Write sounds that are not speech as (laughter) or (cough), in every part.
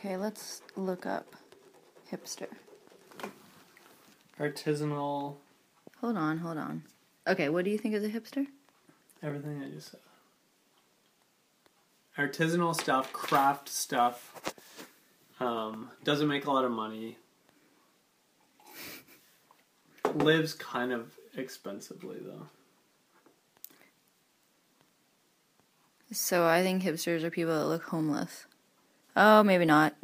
Okay, let's look up hipster. Artisanal, Hold on, hold on. Okay, what do you think is a hipster? everything I just said. Artisanal stuff, craft stuff. Um, doesn't make a lot of money. Lives kind of expensively though. So I think hipsters are people that look homeless. Oh, maybe not.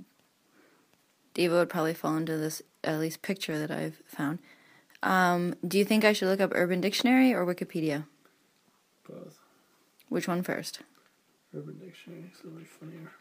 Diva would probably fall into this at least picture that I've found. Um, do you think I should look up Urban Dictionary or Wikipedia? Both. Which one first? Urban Dictionary is really funnier.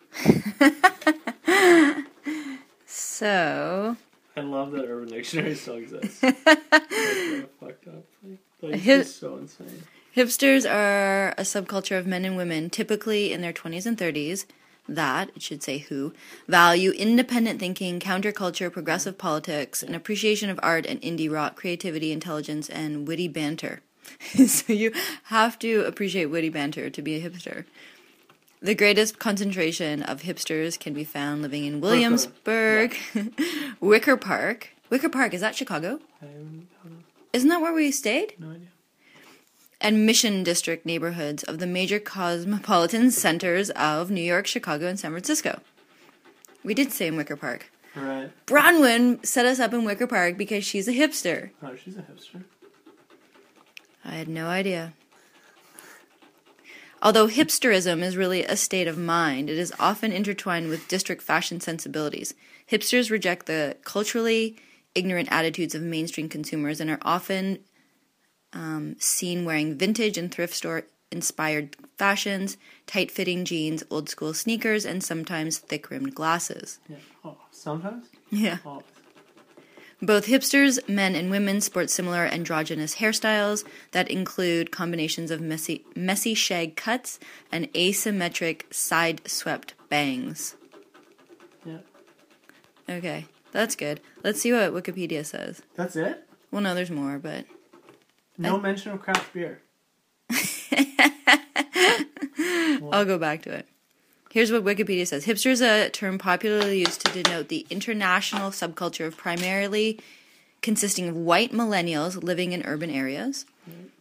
So, I love that Urban Dictionary still exists. (laughs) Fucked up. Like, like, Hip- it's so insane. hipsters are a subculture of men and women, typically in their 20s and 30s, that, it should say who, value independent thinking, counterculture, progressive politics, an appreciation of art and indie rock, creativity, intelligence, and witty banter. (laughs) so you have to appreciate witty banter to be a hipster. The greatest concentration of hipsters can be found living in Williamsburg, (laughs) Wicker Park. Wicker Park, is that Chicago? Have Isn't that where we stayed? no idea. And Mission District neighborhoods of the major cosmopolitan centers of New York, Chicago, and San Francisco. We did stay in Wicker Park. Right. Bronwyn set us up in Wicker Park because she's a hipster. Oh, she's a hipster. I had no idea. Although hipsterism is really a state of mind, it is often intertwined with district fashion sensibilities. Hipsters reject the culturally ignorant attitudes of mainstream consumers and are often um, seen wearing vintage and thrift store inspired fashions, tight fitting jeans, old school sneakers, and sometimes thick rimmed glasses. Yeah. Oh, sometimes? Yeah. Oh, Both hipsters, men and women, sport similar androgynous hairstyles that include combinations of messy, messy shag cuts and asymmetric side swept bangs. yeah. Okay, that's good. Let's see what Wikipedia says. That's it? Well, no, there's more, but No mention of craft beer. (laughs) I'll go back to it. Here's what Wikipedia says Hipster is a term popularly used to denote the international subculture of primarily consisting of white millennials living in urban areas.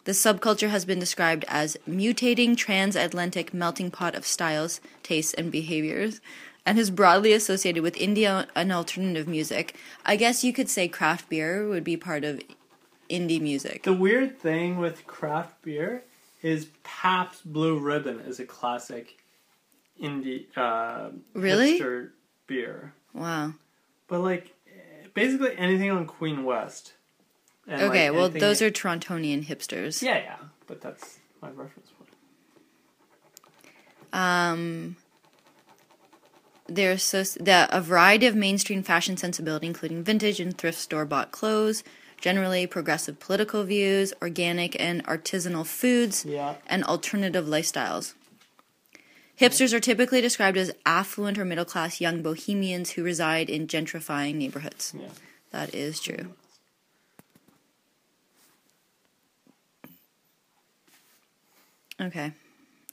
The subculture has been described as mutating transatlantic melting pot of styles, tastes, and behaviors, and is broadly associated with indie and alternative music. I guess you could say craft beer would be part of indie music. The weird thing with craft beer is Pabst Blue Ribbon is a classic indie uh, Really? hipster beer. Wow. But like basically anything on Queen West. And, like, Okay, well, those are Torontonian hipsters. Yeah, yeah. But that's my reference point. Um, there's so, the, a variety of mainstream fashion sensibility, including vintage and thrift store bought clothes, generally progressive political views, organic and artisanal foods, Yeah. and alternative lifestyles. Hipsters are typically described as affluent or middle class young bohemians who reside in gentrifying neighborhoods. Yeah. That is true. Okay.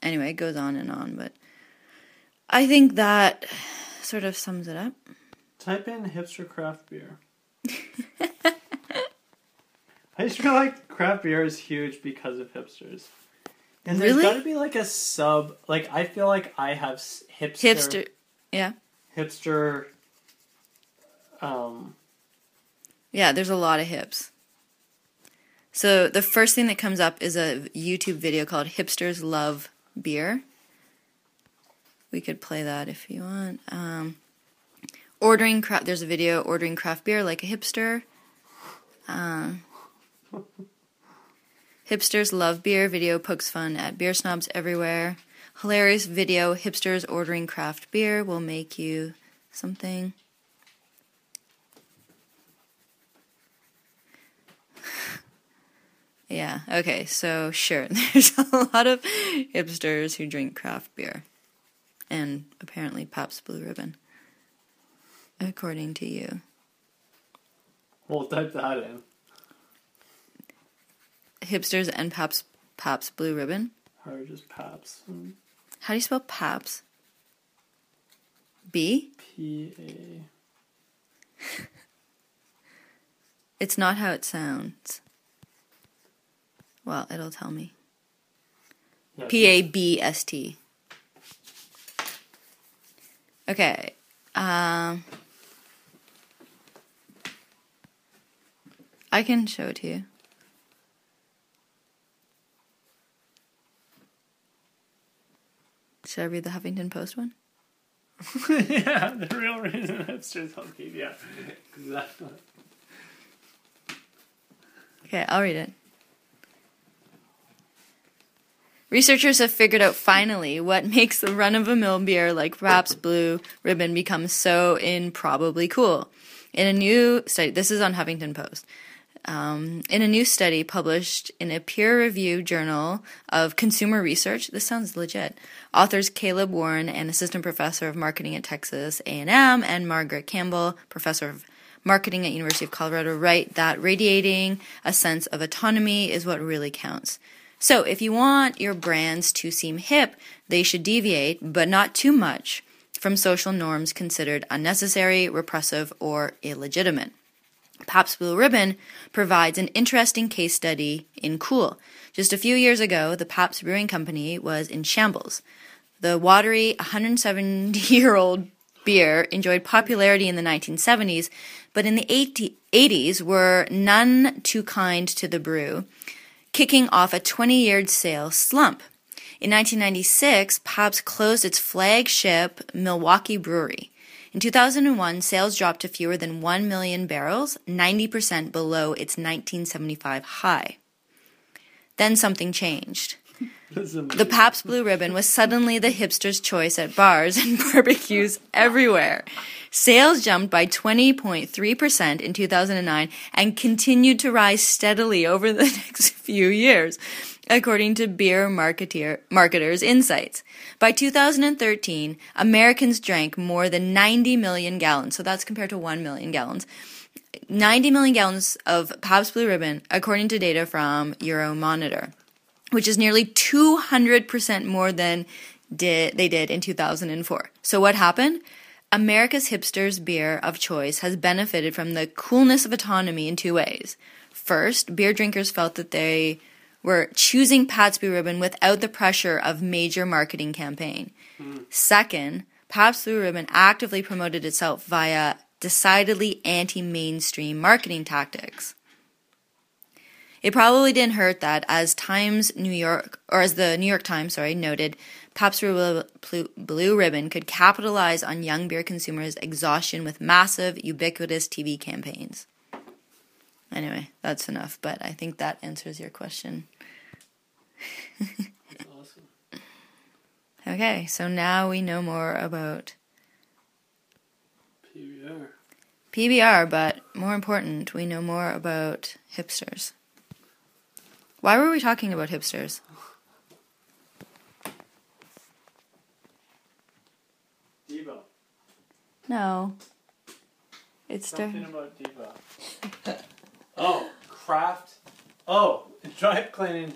Anyway, it goes on and on, but I think that sort of sums it up. Type in hipster craft beer. (laughs) I just feel like craft beer is huge because of hipsters. And there's Really? got to be like a sub. Like I feel like I have hipster, Hipster. Yeah. hipster. Um, Yeah, there's a lot of hips. So the first thing that comes up is a YouTube video called Hipsters Love Beer. We could play that if you want. Um, ordering craft. There's a video ordering craft beer like a hipster. Uh, hipsters love beer. Video pokes fun at beer snobs everywhere. Hilarious video. Hipsters ordering craft beer will make you something. (laughs) Yeah, okay, so sure, (laughs) there's a lot of hipsters who drink craft beer. And apparently Pabst Blue Ribbon. According to you. we'll type that in. Hipsters and Pabst, Pabst Blue Ribbon. Or just Paps. How do you spell Pabst? B? P A. It's not how it sounds. Well, it'll tell me. P A B S T. Okay. Um, I can show it to you. Should I read the Huffington Post one? (laughs) yeah, the real reason (laughs) hipsters keep. Yeah, exactly. Okay, I'll read it. Researchers have figured out finally what makes the run of a mill beer like Pabst Blue Ribbon become so improbably cool. In a new study, this is on Huffington Post. Um, in a new study published in a peer reviewed journal of consumer research, this sounds legit. Authors Caleb Warren, an assistant professor of marketing at Texas A&M, and Margaret Campbell, professor of marketing at University of Colorado, write that radiating a sense of autonomy is what really counts. So, if you want your brands to seem hip, they should deviate, but not too much, from social norms considered unnecessary, repressive, or illegitimate. Pabst Blue Ribbon provides an interesting case study in cool. Just a few years ago, the Pabst Brewing Company was in shambles. The watery 170 year old beer enjoyed popularity in the 1970s, but in the 80, 80s were none too kind to the brew, kicking off a 20 year sales slump. In 1996, Pabst closed its flagship Milwaukee brewery. In 2001, sales dropped to fewer than 1 million barrels, 90% below its 1975 high. Then something changed. The Pabst Blue Ribbon was suddenly the hipster's choice at bars and (laughs) barbecues everywhere. Sales jumped by 20.3% in 2009 and continued to rise steadily over the (laughs) next few years, according to Beer Marketeer, Marketers Insights. By 2013, Americans drank more than 90 million gallons, so that's compared to 1 million gallons. 90 million gallons of Pabst Blue Ribbon, according to data from Euromonitor, which is nearly 200% more than did, they did in 2004. So what happened? America's hipsters beer of choice has benefited from the coolness of autonomy in two ways. First, beer drinkers felt that they were choosing Pabst Blue Ribbon without the pressure of major marketing campaign. Second, Pabst Blue Ribbon actively promoted itself via decidedly anti-mainstream marketing tactics. It probably didn't hurt that, as Times New York, or as the New York Times, sorry, noted, Pabst Blue Ribbon could capitalize on young beer consumers' exhaustion with massive, ubiquitous TV campaigns. Anyway, that's enough, but I think that answers your question. awesome. Okay, so now we know more about PBR. PBR, but more important, we know more about hipsters. Why were we talking about hipsters? Devo. No. It's Something der- about Devo. Craft. Oh, dry cleaning.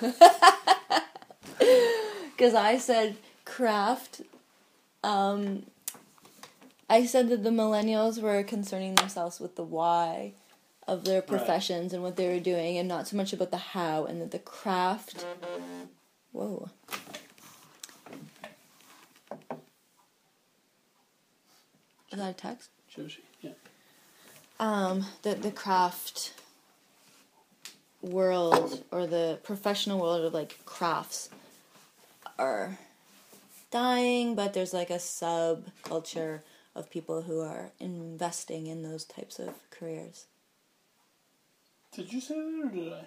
(laughs) Because I said craft. Um, I said that the millennials were concerning themselves with the why of their professions and what they were doing, and not so much about the how, and that the craft. Whoa. Is that a text? Joshi. Yeah. um, the the craft world or the professional world of like crafts are dying, but there's like a subculture of people who are investing in those types of careers. Did you say that or did I?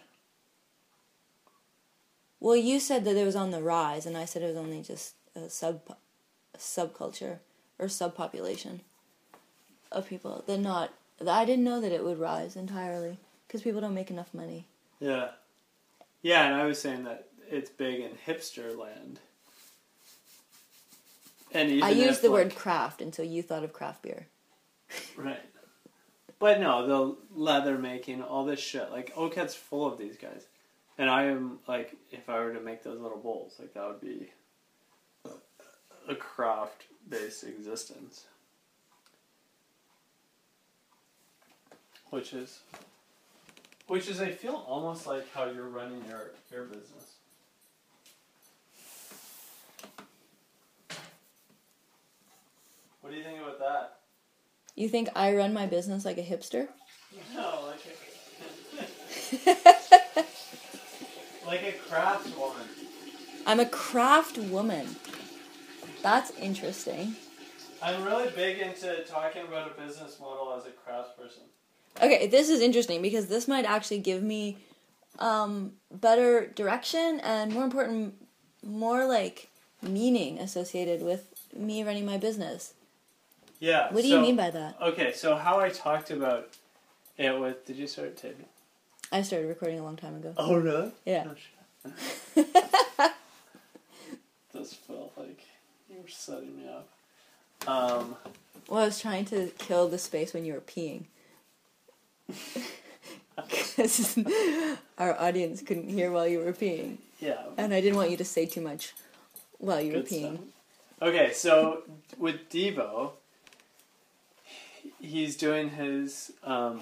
Well, you said that it was on the rise, and I said it was only just a sub a subculture or subpopulation of people. That not. I didn't know that it would rise entirely because people don't make enough money. Yeah. Yeah, and I was saying that it's big in hipster land. And I used the like, word craft until you thought of craft beer. right. But no, the leather making, all this shit. Like Oakhead's full of these guys. And I am like if I were to make those little bowls, like that would be a craft based existence. Which is which is I feel almost like how you're running your your business. What do you think about that? You think I run my business like a hipster? No, like a (laughs) like a craft woman. I'm a craft woman. That's interesting. I'm really big into talking about a business model as a craft person. Okay, this is interesting because this might actually give me um, better direction and more important, more like meaning associated with me running my business. Yeah. What do so- you mean by that? Okay, so how I talked about it with did you start taping? I started recording a long time ago. Oh really? Yeah. (laughs) This felt like you were setting me up. Um, Well, I was trying to kill the space when you were peeing. 'Cause (laughs) our audience couldn't hear while you were peeing. yeah. And I didn't want you to say too much while you were peeing. stuff. Okay, so with Devo, he's doing his um,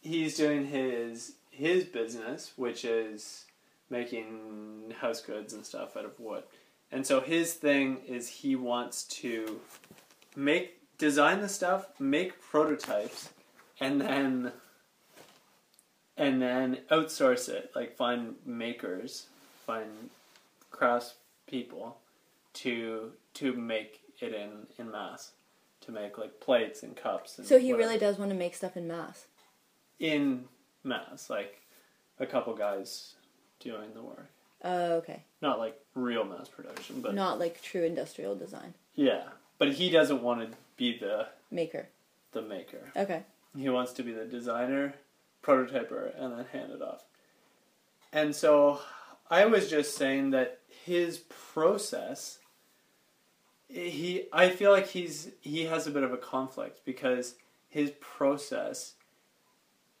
he's doing his his business, which is making house goods and stuff out of wood. And so his thing is he wants to make design the stuff, make prototypes, and then and then outsource it. Like find makers, find crafts people to to make it in in mass, to make like plates and cups. And So he whatever. really does want to make stuff in mass. in mass, like a couple guys doing the work. Oh, okay. Not like real mass production, but Not like true industrial design. yeah. But he doesn't want to be the Maker. the maker. Okay. He wants to be the designer, prototyper, and then hand it off. And so I was just saying that his process he I feel like he's he has a bit of a conflict because his process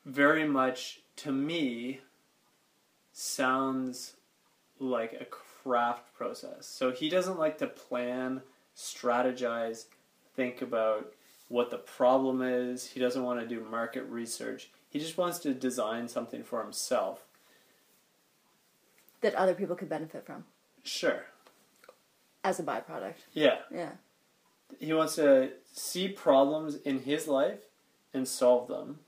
very much to me sounds like a craft process. So he doesn't like to plan, strategize, think about what the problem is. He doesn't want to do market research. He just wants to design something for himself. That other people could benefit from Sure. as a byproduct. Yeah. Yeah. He wants to see problems in his life and solve them.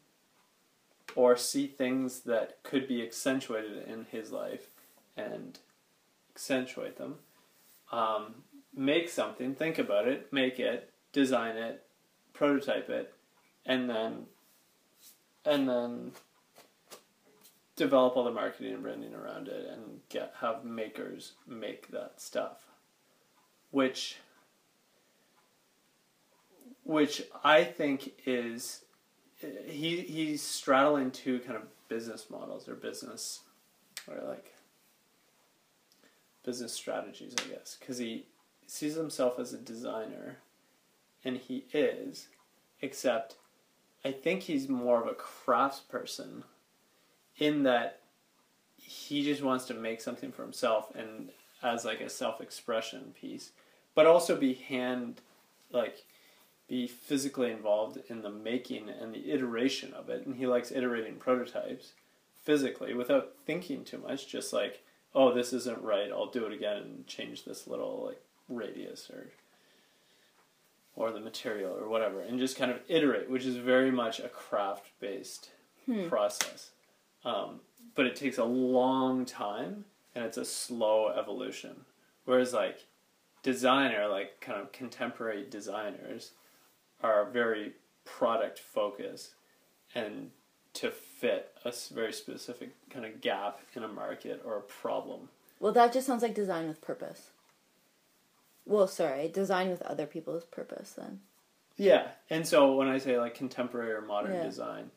Or see things that could be accentuated in his life and accentuate them. Um, make something, think about it, make it, design it, prototype it, and then and then develop all the marketing and branding around it and get have makers make that stuff. Which which I think is he he's straddling two kind of business models or business or like business strategies, I guess, because he sees himself as a designer, and he is, except I think he's more of a crafts person, in that he just wants to make something for himself and as like a self expression piece, but also be hand like be physically involved in the making and the iteration of it, and he likes iterating prototypes physically without thinking too much, just like oh, this isn't right. I'll do it again and change this little like radius or or the material or whatever, and just kind of iterate, which is very much a craft based process. Um, but it takes a long time and it's a slow evolution. Whereas like designer, like kind of contemporary designers, are very product focused and to fit a very specific kind of gap in a market or a problem. Well, that just sounds like design with purpose. Well, sorry, design with other people's purpose then. Yeah, and so when I say like contemporary or modern Yeah. design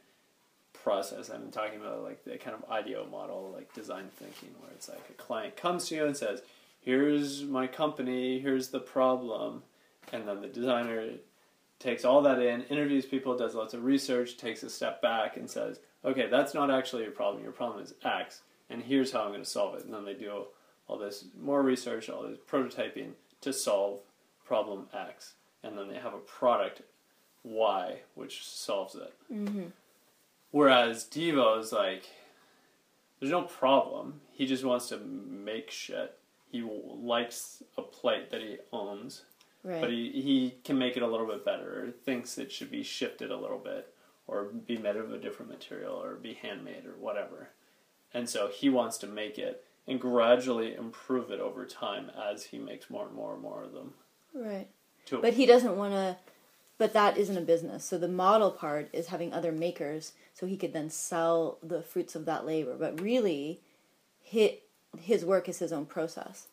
process, I'm talking about like the kind of IDEO model, like design thinking, where it's like a client comes to you and says, "Here's my company, here's the problem," and then the designer takes all that in, interviews people, does lots of research, takes a step back, and says, "Okay, that's not actually your problem. Your problem is X, and here's how I'm going to solve it." And then they do all this more research, all this prototyping to solve problem X, and then they have a product Y which solves it. Mm-hmm. Whereas Devo is like, there's no problem. He just wants to make shit. He likes a plate that he owns, Right. but he, he can make it a little bit better, or thinks it should be shifted a little bit, or be made of a different material, or be handmade, or whatever. And so he wants to make it and gradually improve it over time as he makes more and more and more of them. right. To But he doesn't want to. But that isn't a business. So the model part is having other makers, so he could then sell the fruits of that labor. But really, hit his work is his own process,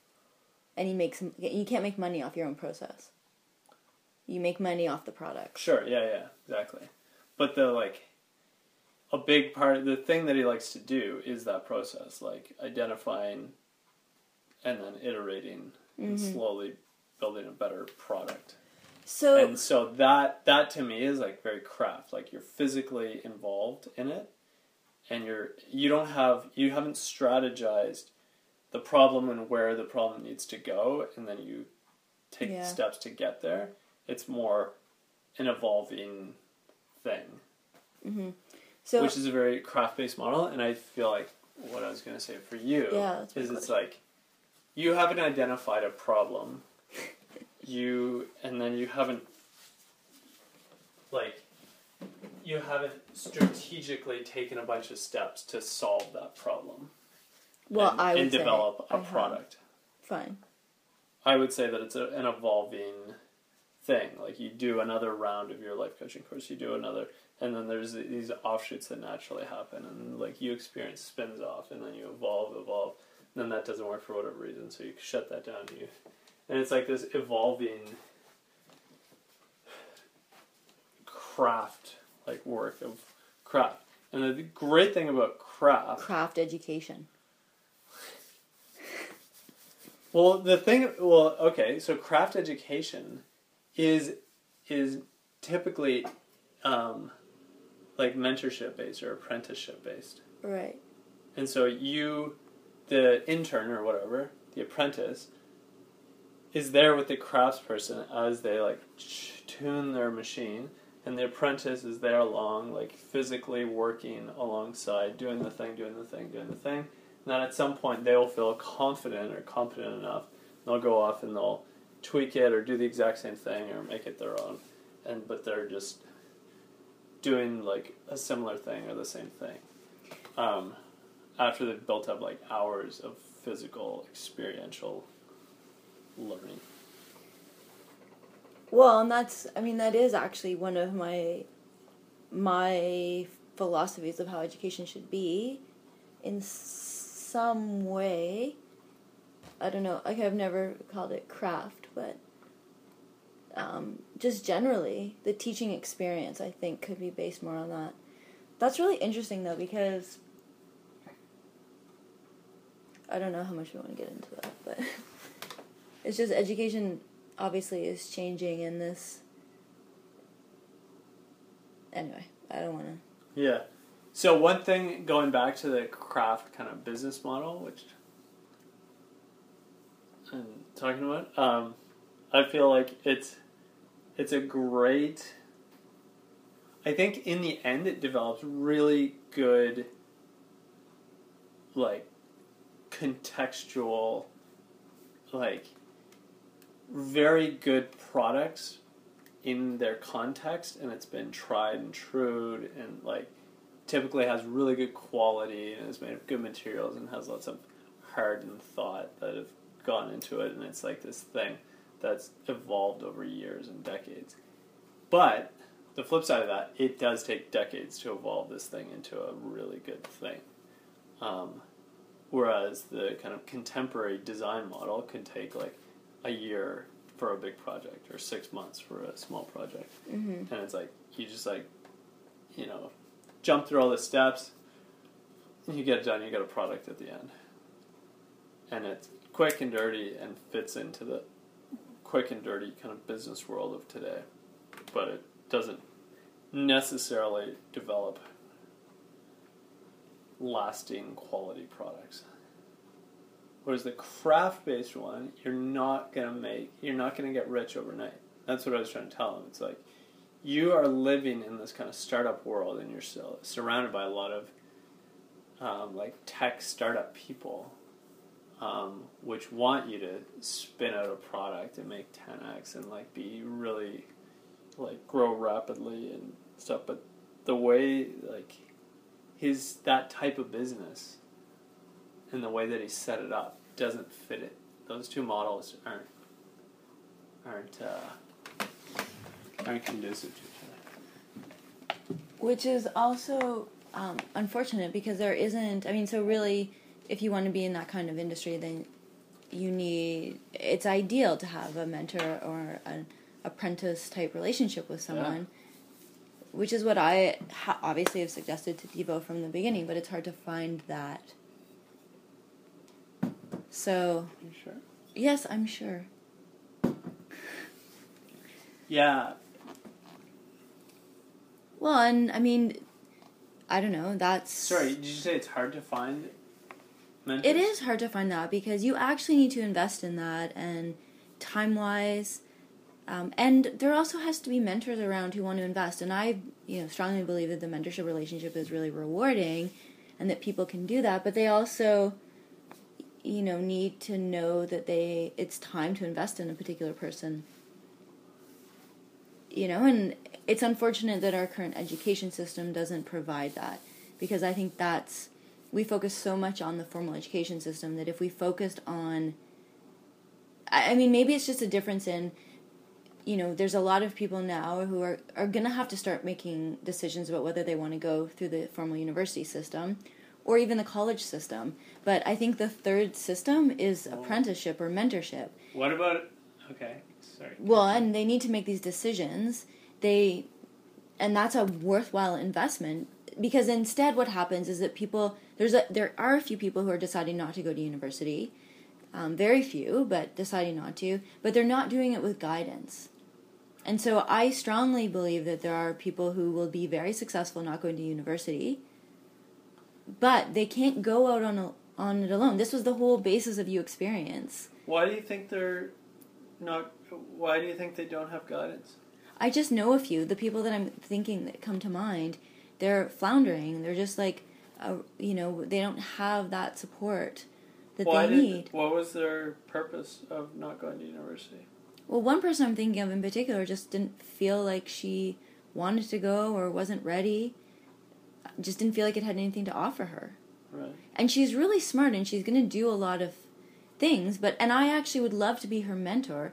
and he makes. You can't make money off your own process. You make money off the product. Sure, yeah, yeah, exactly. But the like a big part the thing that he likes to do is that process, like identifying and then iterating and Mhm. slowly building a better product. So and so that that to me is like very craft. Like you're physically involved in it and you're you don't have you haven't strategized the problem and where the problem needs to go and then you take Yeah. steps to get there. It's more an evolving thing, so which is a very craft based model. And I feel like what I was going to say for you Yeah, is it's like you haven't identified a problem, (laughs) you and then you haven't like you haven't strategically taken a bunch of steps to solve that problem well, and, I would and develop I a have. product. Fine. I would say that it's a, an evolving thing. Like you do another round of your life coaching course, you do another, and then there's these offshoots that naturally happen, and like you experience spins off, and then you evolve, evolve. And then that doesn't work for whatever reason, so you shut that down. And you, and it's like this evolving craft, like work of craft. And the great thing about craft Craft education. (laughs) Well, the thing, well, okay, so craft education is is typically um, like mentorship based or apprenticeship based, Right. and so you, the intern or whatever, the apprentice, is there with the craftsperson as they like tune their machine, and the apprentice is there along, like physically working alongside, doing the thing, doing the thing, doing the thing. And then at some point they will feel confident or competent enough. They'll go off and they'll tweak it or do the exact same thing or make it their own. And but they're just doing like a similar thing or the same thing. Um, after they've built up like hours of physical experiential learning. Well, and that's I mean that is actually one of my my philosophies of how education should be in some way. I don't know. Like I've never called it craft, but um, just generally the teaching experience I think could be based more on that. That's really interesting though because I don't know how much we want to get into that, but (laughs) it's just education obviously is changing in this. Anyway, I don't want to. Yeah. So one thing going back to the craft kind of business model, which I'm talking about, um, I feel like it's it's a great. I think in the end it develops really good, like, contextual, like, very good products in their context and it's been tried and true and like typically has really good quality and is made of good materials and has lots of hardened thought that have gone into it and it's like this thing that's evolved over years and decades. But the flip side of that it does take decades to evolve this thing into a really good thing. Um, whereas the kind of contemporary design model can take like a year for a big project or six months for a small project. Mm-hmm. and it's like you just like you know jump through all the steps and you get it done you get a product at the end. And it's quick and dirty and fits into the quick and dirty kind of business world of today but it doesn't necessarily develop lasting quality products. Whereas the craft based one you're not to make you're not to get rich overnight. That's what i was trying to tell him. It's like you are living in this kind of startup world, and you're still surrounded by a lot of um, like tech startup people, um, which want you to spin out a product and make 10x and like be really like grow rapidly and stuff. But the way like his that type of business and the way that he set it up doesn't fit it. Those two models aren't aren't uh, aren't conducive to each other. Which is also um, unfortunate because there isn't. I mean, so really, if you want to be in that kind of industry, then you need. It's ideal to have a mentor or an apprentice type relationship with someone. Yeah. Which is what I ha- obviously have suggested to Devo from the beginning, but it's hard to find that. So, You sure? yes, I'm sure. Yeah. Well, and I mean, I don't know. That's Sorry, did you say it's hard to find mentors? It is hard to find that because you actually need to invest in that and time wise. Um, and there also has to be mentors around who want to invest. And I, you know, strongly believe that the mentorship relationship is really rewarding, and that people can do that. But they also, you know, need to know that they it's time to invest in a particular person. You know, and it's unfortunate that our current education system doesn't provide that because I think that's we focus so much on the formal education system that if we focused on I mean maybe it's just a difference in you know there's a lot of people now who are are going to have to start making decisions about whether they want to go through the formal university system or even the college system but I think the third system is Oh. apprenticeship or mentorship What about? Okay, sorry. well, and they need to make these decisions. They, and that's a worthwhile investment because instead, what happens is that people there's a there are a few people who are deciding not to go to university, um, very few, but deciding not to. But they're not doing it with guidance, and so I strongly believe that there are people who will be very successful not going to university, but they can't go out on a, on it alone. This was the whole basis of you experience. Why do you think they're not? Why do you think they don't have guidance? I just know a few. The people that I'm thinking that come to mind, they're floundering. They're just like, uh, you know, they don't have that support that Why they did? need. What was their purpose of not going to university? Well, one person I'm thinking of in particular just didn't feel like she wanted to go or wasn't ready. Just didn't feel like it had anything to offer her. Right. And she's really smart and she's going to do a lot of things, but and I actually would love to be her mentor.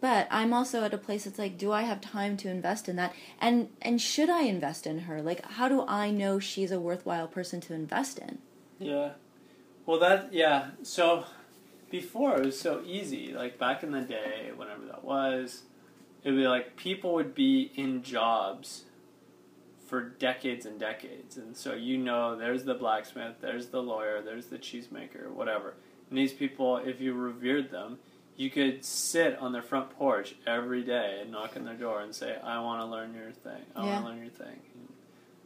But I'm also at a place that's like, do I have time to invest in that? And and should I invest in her? Like, how do I know she's a worthwhile person to invest in? Yeah. Well, that yeah. So before it was so easy. Like back in the day, whenever that was, it would be like people would be in jobs for decades and decades, and so you know, there's the blacksmith, there's the lawyer, there's the cheesemaker, whatever. And these people, if you revered them, you could sit on their front porch every day and knock on their door and say, "I want to learn your thing. I Yeah. want to learn your thing."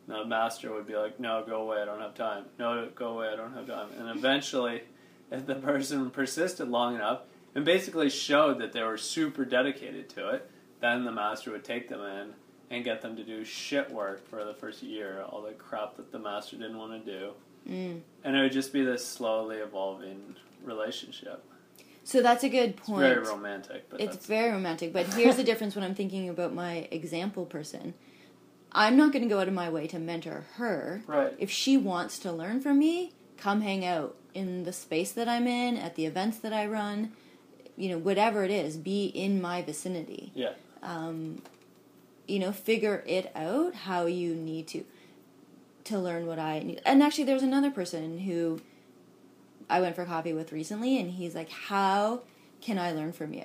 And the master would be like, "No, go away. I don't have time. No, go away. I don't have time." And eventually, if the person persisted long enough and basically showed that they were super dedicated to it, then the master would take them in and get them to do shit work for the first year, all the crap that the master didn't want to do. Mm. And it would just be this slowly evolving relationship. So that's a good It's point. very romantic, but It's very romantic, but here's the difference when I'm thinking about my example person. I'm not going to go out of my way to mentor her. right. If she wants to learn from me, come hang out in the space that I'm in, at the events that I run, you know, whatever it is, be in my vicinity. Yeah. Um, you know, figure it out how you need to to learn what I need. And actually, there's another person who I went for coffee with recently, and he's like, "How can I learn from you?"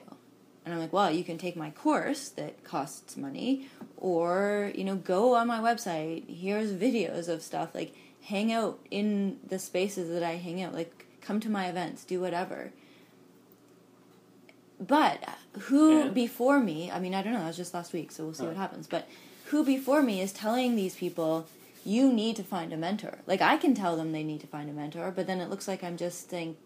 And I'm like, "Well, you can take my course that costs money, or you know, go on my website. Here's videos of stuff. Like, hang out in the spaces that I hang out. Like, come to my events, do whatever." But uh, who And? before me? I mean, I don't know. That was just last week, so we'll see Oh. what happens. But who before me is telling these people you need to find a mentor? Like I can tell them they need to find a mentor, but then it looks like I'm just saying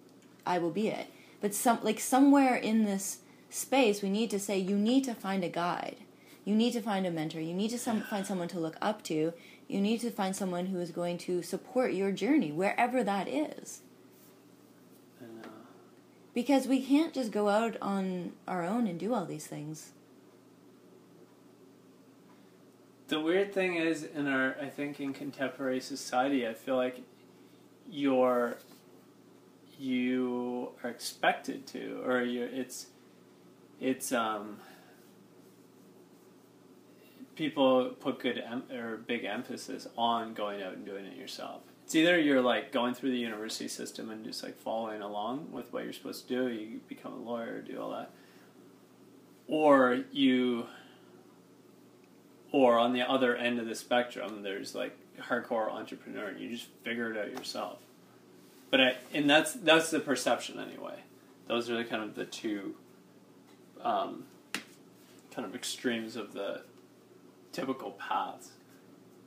I will be it. But some like somewhere in this space, we need to say you need to find a guide You need to find a mentor. You need to some, find someone to look up to. You need to find someone who is going to support your journey, wherever that is. Uh, Because we can't just go out on our own and do all these things. The weird thing is, in our, I think, in contemporary society, I feel like you're you are expected to, or you it's it's um people put good em- or big emphasis on going out and doing it yourself. It's either you're like going through the university system and just like following along with what you're supposed to do, you become a lawyer, do all that, or you, or on the other end of the spectrum, there's like hardcore entrepreneur, and you just figure it out yourself. But I, and that's that's the perception anyway. Those are the kind of the two um, kind of extremes of the typical paths.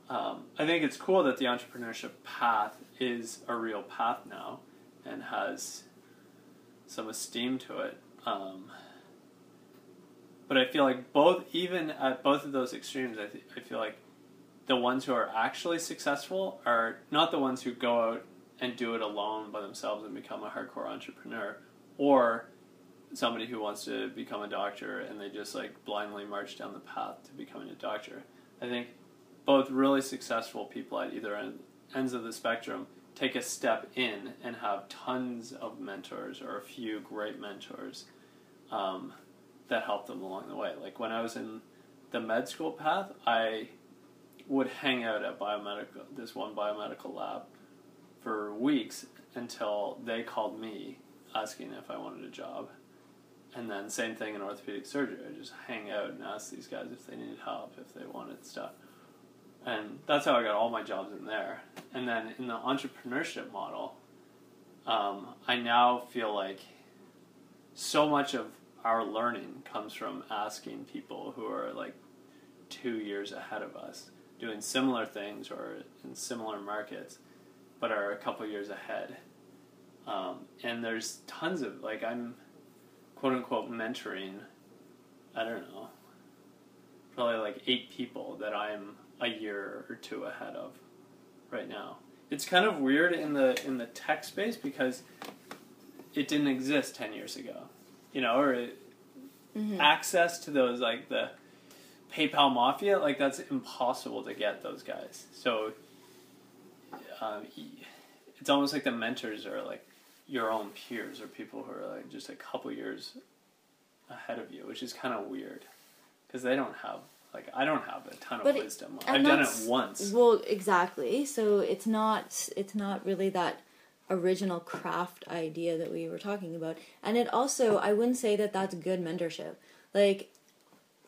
Um, I think it's cool that the entrepreneurship path is a real path now and has some esteem to it. Um, but I feel like both, even at both of those extremes, I, th- I feel like the ones who are actually successful are not the ones who go out and do it alone by themselves and become a hardcore entrepreneur, or somebody who wants to become a doctor and they just like blindly march down the path to becoming a doctor. I think both really successful people at either end, ends of the spectrum take a step in and have tons of mentors or a few great mentors um, that helped them along the way. Like when I was in the med school path, I would hang out at biomedical this one biomedical lab for weeks until they called me asking if I wanted a job. And then same thing in orthopedic surgery. I just hang out and ask these guys if they needed help, if they wanted stuff. And that's how I got all my jobs in there. And then in the entrepreneurship model, um, I now feel like so much of our learning comes from asking people who are like two years ahead of us, doing similar things or in similar markets, but are a couple years ahead. Um, and there's tons of like I'm quote unquote mentoring. I don't know, probably like eight people that I'm a year or two ahead of right now. It's kind of weird in the in the tech space because it didn't exist ten years ago, you know, or Mhm. access to those like the PayPal mafia, like that's impossible to get those guys. So um, it's almost like the mentors are like your own peers or people who are like just a couple years ahead of you, which is kind of weird because they don't have like I don't have a ton of But it- wisdom. I've done it once. Well, exactly. So it's not it's not really that original craft idea that we were talking about. And it also I wouldn't say that that's good mentorship. Like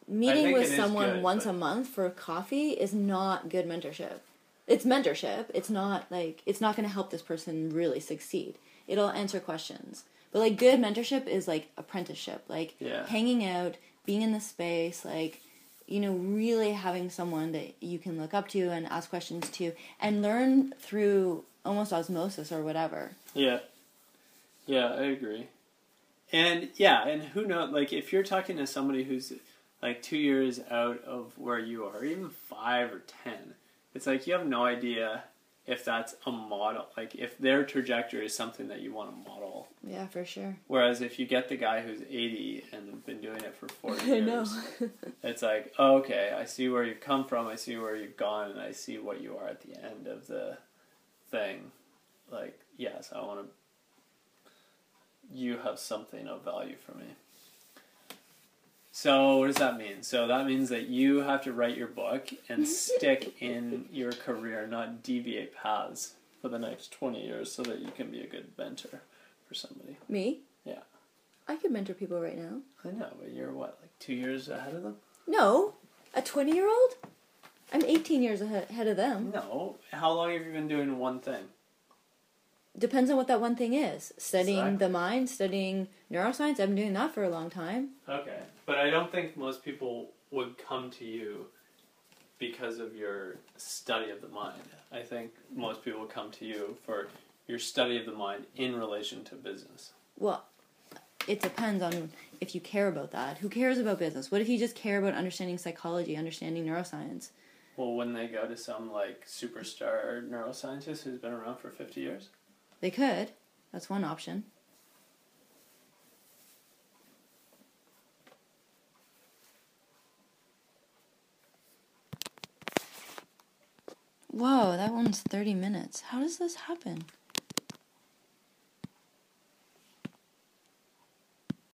meeting with someone good, once but- a month for coffee is not good mentorship. It's mentorship. It's not like it's not going to help this person really succeed. It'll answer questions. But like good mentorship is like apprenticeship, like Yeah. hanging out, being in the space, like you know, really having someone that you can look up to and ask questions to and learn through almost osmosis or whatever. Yeah. Yeah, I agree. And yeah, and who knows like if you're talking to somebody who's like 2 years out of where you are, even 5 or 10, it's like you have no idea if that's a model like if their trajectory is something that you want to model. Yeah, for sure. Whereas if you get the guy who's 80 and been doing it for 40 (laughs) I years, it's like, oh, okay, I see where you've come from, I see where you've gone, and I see what you are at the end of the thing. Like, yes, I want to. You have something of value for me. So, what does that mean? So, that means that you have to write your book and (laughs) stick in your career, not deviate paths for the next 20 years so that you can be a good mentor for somebody. Me? Yeah. I could mentor people right now. I know, but you're what, like two years ahead of them? No, a 20 year old? I'm 18 years ahead of them. No. How long have you been doing one thing? Depends on what that one thing is. Studying Exactly. the mind, studying neuroscience. I've been doing that for a long time. Okay. But I don't think most people would come to you because of your study of the mind. I think most people come to you for your study of the mind in relation to business. Well, it depends on if you care about that. Who cares about business? What if you just care about understanding psychology, understanding neuroscience? Well, wouldn't they go to some like superstar neuroscientist who's been around for fifty years? They could. That's one option. Whoa, that one's 30 minutes. How does this happen?